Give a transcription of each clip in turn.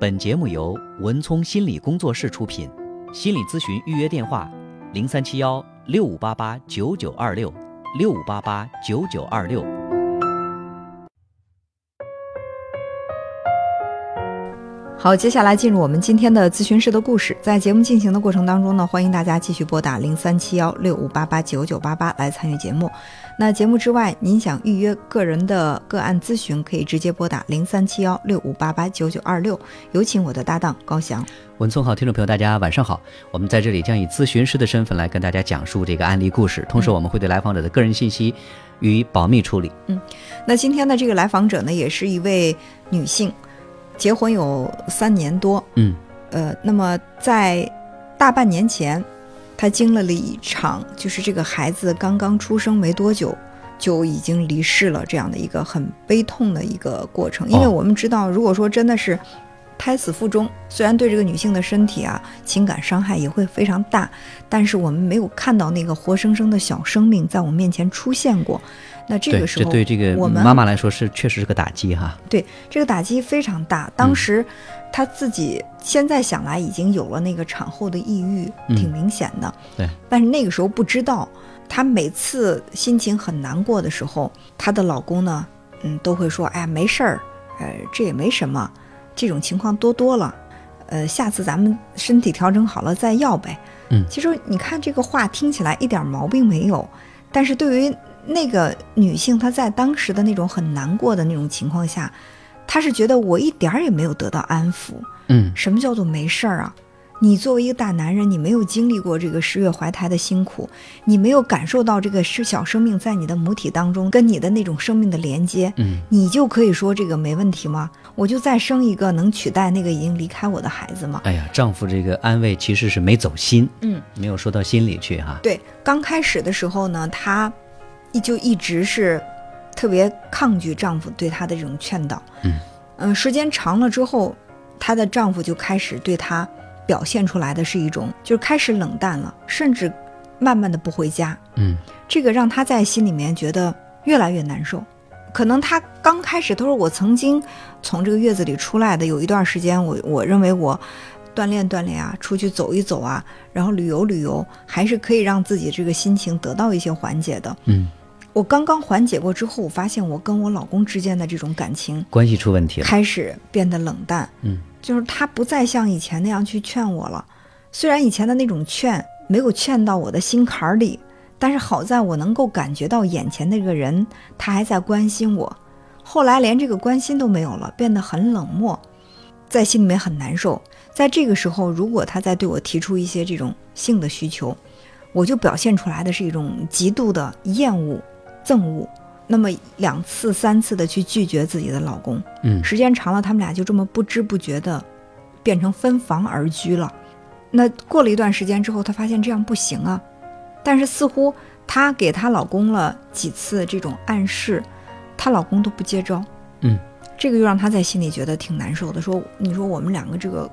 本节目由文聪心理工作室出品，心理咨询预约电话：零三七幺六五八八九九二六六五八八九九二六。好，接下来进入我们今天的咨询室的故事。在节目进行的过程当中呢，欢迎大家继续拨打零三七幺六五八八九九八八来参与节目。那节目之外，您想预约个人的个案咨询，可以直接拨打零三七幺六五八八九九二六。有请我的搭档高翔。文聪好，听众朋友大家晚上好。我们在这里将以咨询师的身份来跟大家讲述这个案例故事，同时我们会对来访者的个人信息予以保密处理。嗯那今天的这个来访者呢，也是一位女性，结婚有三年多。嗯呃，那么在大半年前，她经历了一场就是这个孩子刚刚出生没多久就已经离世了这样的一个很悲痛的一个过程。因为哦我们知道，如果说真的是胎死腹中，虽然对这个女性的身体啊情感伤害也会非常大，但是我们没有看到那个活生生的小生命在我们面前出现过。那这，个时候，这对这个我们妈妈来说是确实是个打击哈。对这个打击非常大。当时她自己现在想来已经有了那个产后的抑郁，嗯挺明显的。对，但是那个时候不知道，她每次心情很难过的时候，她的老公呢，嗯，都会说：“哎呀，没事儿，呃，这也没什么，这种情况多多了。”呃，下次咱们身体调整好了再要呗。嗯其实你看这个话听起来一点毛病没有，但是对于那个女性，她在当时的那种很难过的那种情况下，她是觉得我一点儿也没有得到安抚。嗯什么叫做没事儿啊？你作为一个大男人，你没有经历过这个十月怀胎的辛苦，你没有感受到这个是小生命在你的母体当中跟你的那种生命的连接，嗯你就可以说这个没问题吗？我就再生一个能取代那个已经离开我的孩子吗？哎呀，丈夫这个安慰其实是没走心，嗯，没有说到心里去哈。对，刚开始的时候呢，她一就一直是特别抗拒丈夫对她的这种劝导。嗯嗯时间长了之后，她的丈夫就开始对她表现出来的是一种，就是开始冷淡了，甚至慢慢的不回家。嗯这个让她在心里面觉得越来越难受。可能她刚开始，她说我曾经从这个月子里出来的，有一段时间我我认为我锻炼锻炼啊，出去走一走啊，然后旅游旅游，还是可以让自己这个心情得到一些缓解的。嗯，我刚刚缓解过之后，我发现我跟我老公之间的这种感情关系出问题了。开始变得冷淡。嗯就是他不再像以前那样去劝我了。虽然以前的那种劝没有劝到我的心坎儿里，但是好在我能够感觉到眼前那个人他还在关心我。后来连这个关心都没有了，变得很冷漠，在心里面很难受。在这个时候，如果他再对我提出一些这种性的需求，我就表现出来的是一种极度的厌恶、憎恶。那么两次、三次的去拒绝自己的老公，嗯时间长了，他们俩就这么不知不觉的变成分房而居了。那过了一段时间之后，她发现这样不行啊，但是似乎她给她老公了几次这种暗示，她老公都不接招。嗯，这个又让她在心里觉得挺难受的。说，你说我们两个这个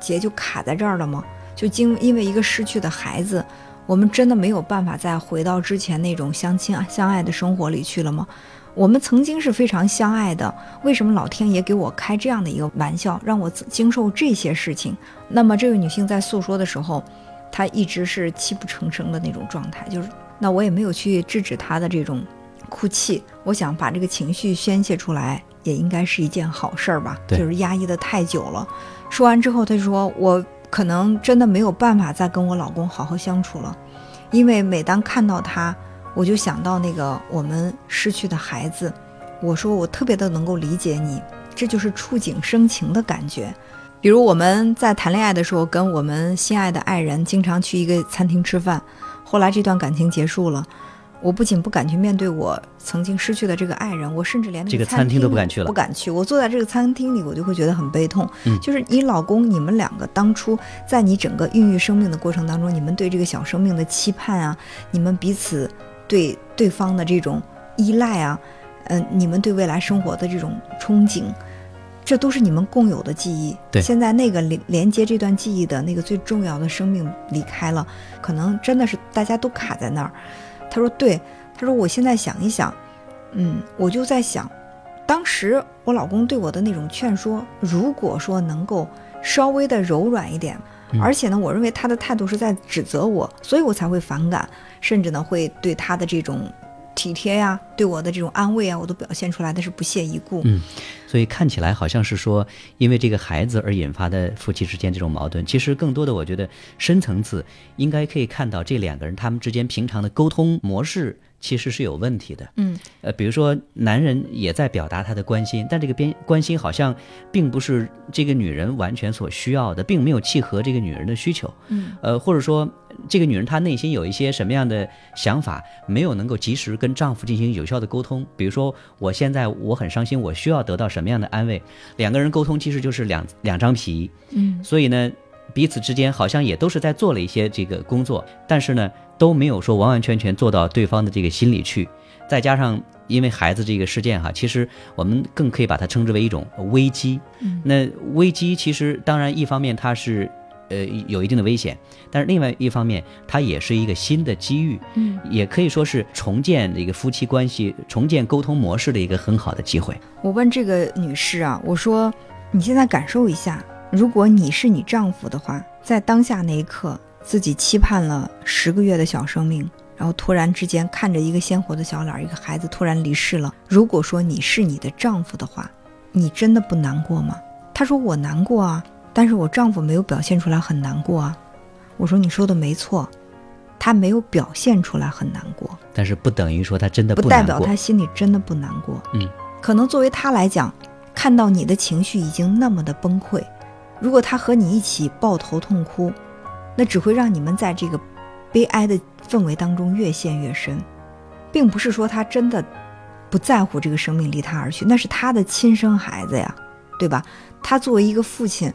结就卡在这儿了吗？就经因为一个失去的孩子，我们真的没有办法再回到之前那种相亲相爱的生活里去了吗？我们曾经是非常相爱的，为什么老天爷给我开这样的一个玩笑，让我经受这些事情？那么这位女性在诉说的时候，她一直是泣不成声的那种状态，就是那我也没有去制止她的这种哭泣，我想把这个情绪宣泄出来，也应该是一件好事儿吧，对就是压抑的太久了。说完之后，她说我可能真的没有办法再跟我老公好好相处了，因为每当看到他。我就想到那个我们失去的孩子，我说我特别的能够理解你，这就是触景生情的感觉。比如我们在谈恋爱的时候，跟我们心爱的爱人经常去一个餐厅吃饭，后来这段感情结束了，我不仅不敢去面对我曾经失去的这个爱人，我甚至连这个餐餐厅都不敢去了不敢去。我坐在这个餐厅里，我就会觉得很悲痛。嗯就是你老公，你们两个当初在你整个孕育生命的过程当中，你们对这个小生命的期盼啊，你们彼此对对方的这种依赖啊，嗯、你们对未来生活的这种憧憬，这都是你们共有的记忆。对现在那个连连接这段记忆的那个最重要的生命离开了，可能真的是大家都卡在那儿。他说对，他说我现在想一想，嗯，我就在想，当时我老公对我的那种劝说，如果说能够稍微的柔软一点，嗯而且呢，我认为他的态度是在指责我，所以我才会反感，甚至呢会对他的这种体贴呀、对我的这种安慰啊，我都表现出来的是不屑一顾。嗯所以看起来好像是说，因为这个孩子而引发的夫妻之间这种矛盾，其实更多的我觉得深层次应该可以看到这两个人他们之间平常的沟通模式其实是有问题的。嗯呃，比如说男人也在表达他的关心，但这个边关心好像并不是这个女人完全所需要的，并没有契合这个女人的需求。嗯呃，或者说这个女人她内心有一些什么样的想法，没有能够及时跟丈夫进行有效的沟通。比如说，我现在我很伤心，我需要得到什么样的安慰？两个人沟通其实就是两两张皮，嗯所以呢，彼此之间好像也都是在做了一些这个工作，但是呢，都没有说完完全全做到对方的这个心里去。再加上因为孩子这个事件哈，其实我们更可以把它称之为一种危机。嗯那危机其实当然一方面它是呃有一定的危险，但是另外一方面它也是一个新的机遇，嗯，也可以说是重建一个夫妻关系、重建沟通模式的一个很好的机会。我问这个女士啊，我说你现在感受一下，如果你是你丈夫的话，在当下那一刻，自己期盼了十个月的小生命，然后突然之间看着一个鲜活的小脸儿，一个孩子突然离世了。如果说你是你的丈夫的话，你真的不难过吗？她说我难过啊，但是我丈夫没有表现出来很难过啊。我说你说的没错，他没有表现出来很难过。但是不等于说他真的不。代表他心里真的不难过。嗯，可能作为他来讲，看到你的情绪已经那么的崩溃，如果他和你一起抱头痛哭，那只会让你们在这个悲哀的氛围当中越陷越深，并不是说他真的不在乎这个生命离他而去，那是他的亲生孩子呀，对吧？他作为一个父亲，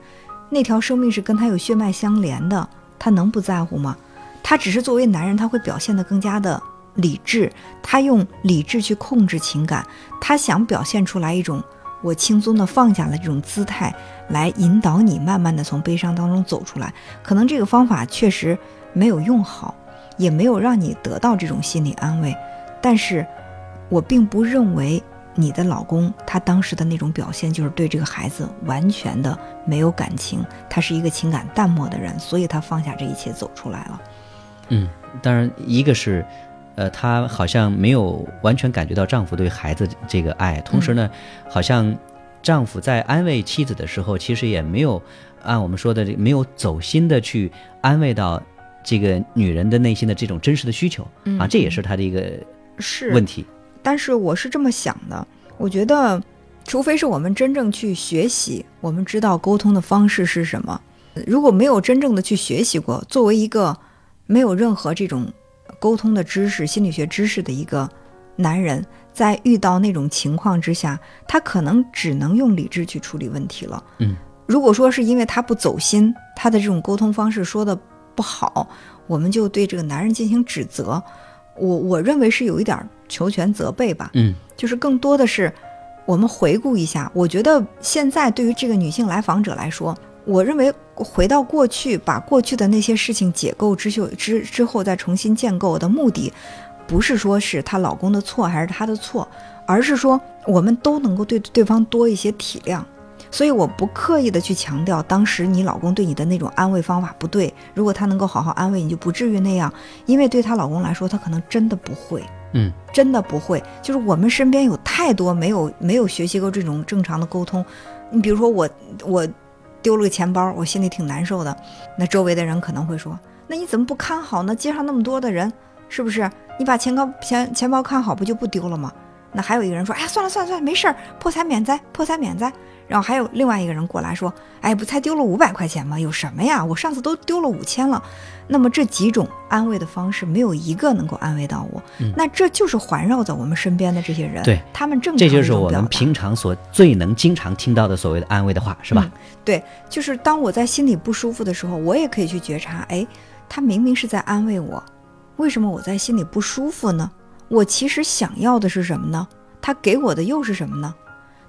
那条生命是跟他有血脉相连的，他能不在乎吗？他只是作为男人，他会表现得更加的理智，他用理智去控制情感，他想表现出来一种我轻松的放下了这种姿态，来引导你慢慢的从悲伤当中走出来。可能这个方法确实没有用好，也没有让你得到这种心理安慰，但是我并不认为你的老公他当时的那种表现就是对这个孩子完全的没有感情，他是一个情感淡漠的人，所以他放下这一切走出来了。嗯，当然，一个是，呃，她好像没有完全感觉到丈夫对孩子这个爱，同时呢，好像丈夫在安慰妻子的时候，其实也没有按我们说的这没有走心的去安慰到这个女人的内心的这种真实的需求啊，这也是他的一个是问题。但是我是这么想的，我觉得，除非是我们真正去学习，我们知道沟通的方式是什么。如果没有真正的去学习过，作为一个没有任何这种沟通的知识、心理学知识的一个男人，在遇到那种情况之下，他可能只能用理智去处理问题了。嗯，如果说是因为他不走心，他的这种沟通方式说的不好，我们就对这个男人进行指责，我我认为是有一点儿求全责备吧。嗯就是更多的是我们回顾一下。我觉得现在对于这个女性来访者来说，我认为回到过去，把过去的那些事情解构之秀之之后再重新建构的目的，不是说是她老公的错还是她的错，而是说我们都能够对对方多一些体谅。所以我不刻意的去强调当时你老公对你的那种安慰方法不对，如果他能够好好安慰你，就不至于那样。因为对她老公来说，他可能真的不会。嗯真的不会，就是我们身边有太多没有没有学习过这种正常的沟通。你比如说我我丢了个钱包，我心里挺难受的，那周围的人可能会说，那你怎么不看好呢？街上那么多的人，是不是？你把钱包钱钱包看好，不就不丢了吗？那还有一个人说，哎呀，算了算了算了，没事儿，破财免灾，破财免灾。然后还有另外一个人过来说，哎，不才丢了五百块钱吗？有什么呀？我上次都丢了五千了。那么这几种安慰的方式，没有一个能够安慰到我。嗯那这就是环绕在我们身边的这些人，对他们正常这就是我们平常所最能经常听到的所谓的安慰的话，是吧？嗯对，就是当我在心里不舒服的时候，我也可以去觉察，哎，他明明是在安慰我，为什么我在心里不舒服呢？我其实想要的是什么呢？他给我的又是什么呢？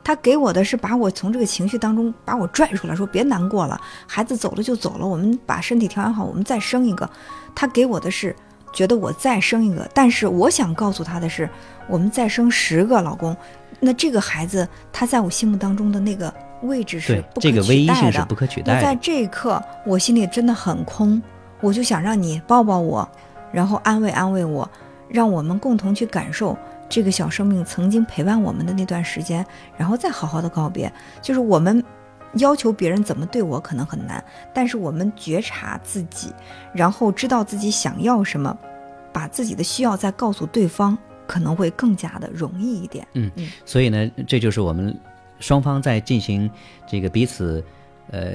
他给我的是把我从这个情绪当中把我拽出来，说别难过了，孩子走了就走了，我们把身体调养好，我们再生一个。他给我的是觉得我再生一个，但是我想告诉他的是，我们再生十个，老公，那这个孩子他在我心目当中的那个位置是不可这个唯一取代的。性是不可取那在。这一刻，我心里真的很空，我就想让你抱抱我，然后安慰安慰我，让我们共同去感受这个小生命曾经陪伴我们的那段时间，然后再好好的告别。就是我们要求别人怎么对我可能很难，但是我们觉察自己，然后知道自己想要什么，把自己的需要再告诉对方，可能会更加的容易一点。嗯嗯所以呢，这就是我们双方在进行这个彼此呃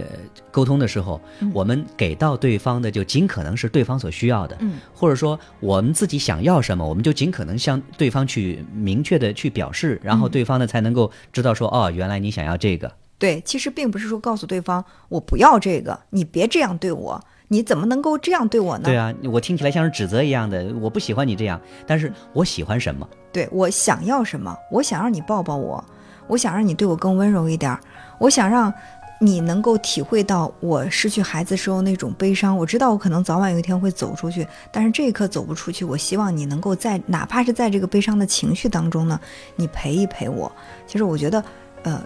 沟通的时候，嗯我们给到对方的就尽可能是对方所需要的，嗯或者说我们自己想要什么，我们就尽可能向对方去明确的去表示，然后嗯对方呢才能够知道说，哦，原来你想要这个。对，其实并不是说告诉对方我不要这个，你别这样对我，你怎么能够这样对我呢？对啊，我听起来像是指责一样的，我不喜欢你这样，但是我喜欢什么？对我想要什么？我想让你抱抱我，我想让你对我更温柔一点儿，我想让你能够体会到我失去孩子时候那种悲伤。我知道我可能早晚有一天会走出去，但是这一刻走不出去，我希望你能够在哪怕是在这个悲伤的情绪当中呢，你陪一陪我。其实我觉得，呃，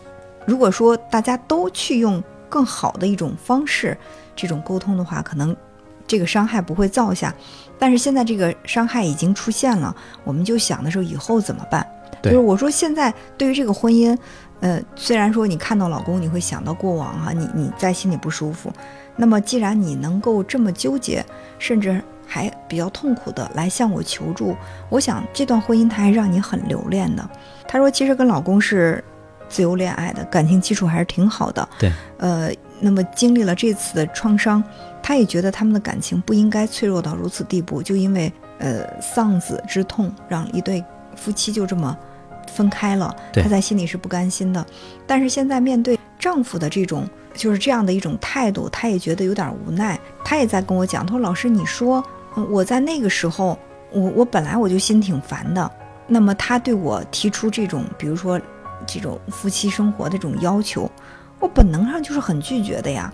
如果说大家都去用更好的一种方式这种沟通的话，可能这个伤害不会造下。但是现在这个伤害已经出现了，我们就想的时候以后怎么办？就是我说现在对于这个婚姻，呃，虽然说你看到老公你会想到过往哈、你你在心里不舒服，那么既然你能够这么纠结，甚至还比较痛苦的来向我求助，我想这段婚姻它还让你很留恋的。他说其实跟老公是自由恋爱的，感情基础还是挺好的。对，呃，那么经历了这次的创伤，他也觉得他们的感情不应该脆弱到如此地步，就因为呃丧子之痛，让一对夫妻就这么分开了，对她在心里是不甘心的。但是现在面对丈夫的这种就是这样的一种态度，他也觉得有点无奈。他也在跟我讲，他说：“老师，你说嗯我在那个时候，我我本来我就心挺烦的，那么他对我提出这种，比如说这种夫妻生活的这种要求，我本能上就是很拒绝的呀。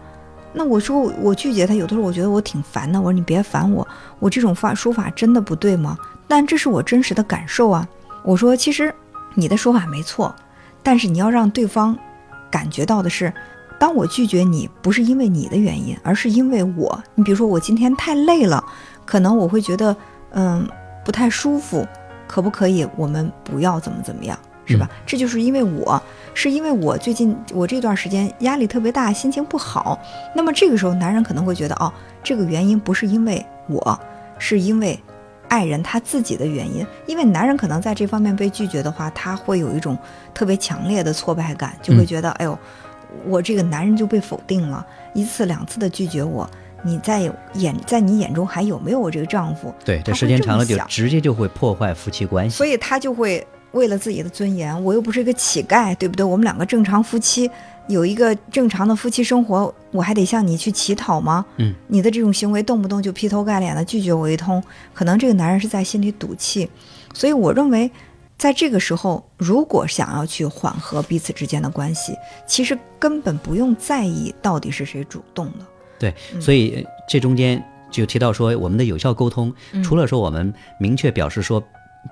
那我说我拒绝他，有的时候我觉得我挺烦的。我说你别烦我，我这种发说法真的不对吗？但这是我真实的感受啊。我说其实你的说法没错，但是你要让对方感觉到的是，当我拒绝你，不是因为你的原因，而是因为我。你比如说我今天太累了，可能我会觉得嗯不太舒服，可不可以我们不要怎么怎么样，是吧？这就是因为我是因为我最近我这段时间压力特别大，心情不好。那么这个时候，男人可能会觉得哦，这个原因不是因为我，是因为爱人他自己的原因。因为男人可能在这方面被拒绝的话，他会有一种特别强烈的挫败感，就会觉得、哎呦，我这个男人就被否定了，一次两次的拒绝我。你在眼在你眼中还有没有我这个丈夫？对，这时间长了就直接就会破坏夫妻关系。所以他就会为了自己的尊严，我又不是一个乞丐，对不对？我们两个正常夫妻有一个正常的夫妻生活，我还得向你去乞讨吗？嗯，你的这种行为动不动就劈头盖脸的拒绝我一通，可能这个男人是在心里赌气。所以我认为，在这个时候，如果想要去缓和彼此之间的关系，其实根本不用在意到底是谁主动的。对，嗯所以呃这中间就提到说，我们的有效沟通，嗯除了说我们明确表示说，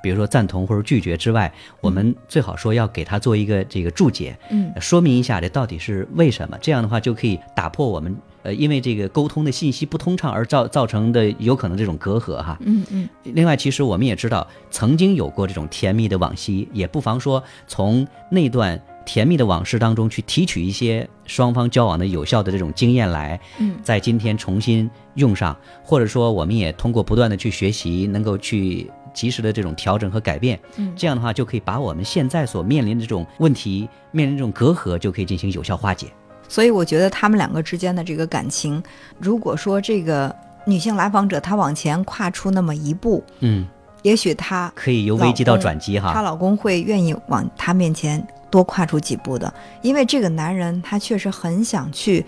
比如说赞同或者拒绝之外，我们最好说要给他做一个这个注解，嗯呃说明一下这到底是为什么。这样的话就可以打破我们呃因为这个沟通的信息不通畅而造造成的有可能这种隔阂哈。嗯嗯另外，其实我们也知道，曾经有过这种甜蜜的往昔，也不妨说从那段甜蜜的往事当中去提取一些双方交往的有效的这种经验来，嗯在今天重新用上，或者说我们也通过不断的去学习，能够去及时的这种调整和改变，嗯这样的话就可以把我们现在所面临的这种问题、面临这种隔阂，就可以进行有效化解。所以我觉得他们两个之间的这个感情，如果说这个女性来访者她往前跨出那么一步，嗯，也许她可以由危机到转机哈她。老公会愿意往她面前多跨出几步的，因为这个男人他确实很想去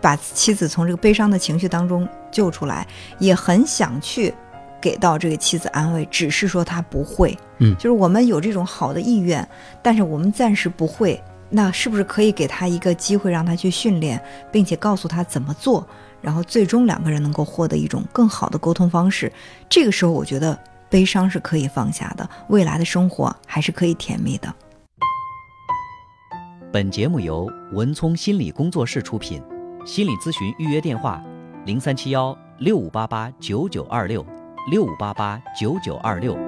把妻子从这个悲伤的情绪当中救出来，也很想去给到这个妻子安慰，只是说他不会。嗯就是我们有这种好的意愿，但是我们暂时不会。那是不是可以给他一个机会，让他去训练，并且告诉他怎么做，然后最终两个人能够获得一种更好的沟通方式？这个时候，我觉得悲伤是可以放下的，未来的生活还是可以甜蜜的。本节目由文聪心理工作室出品，心理咨询预约电话：零三七幺六五八八九九二六六五八八九九二六。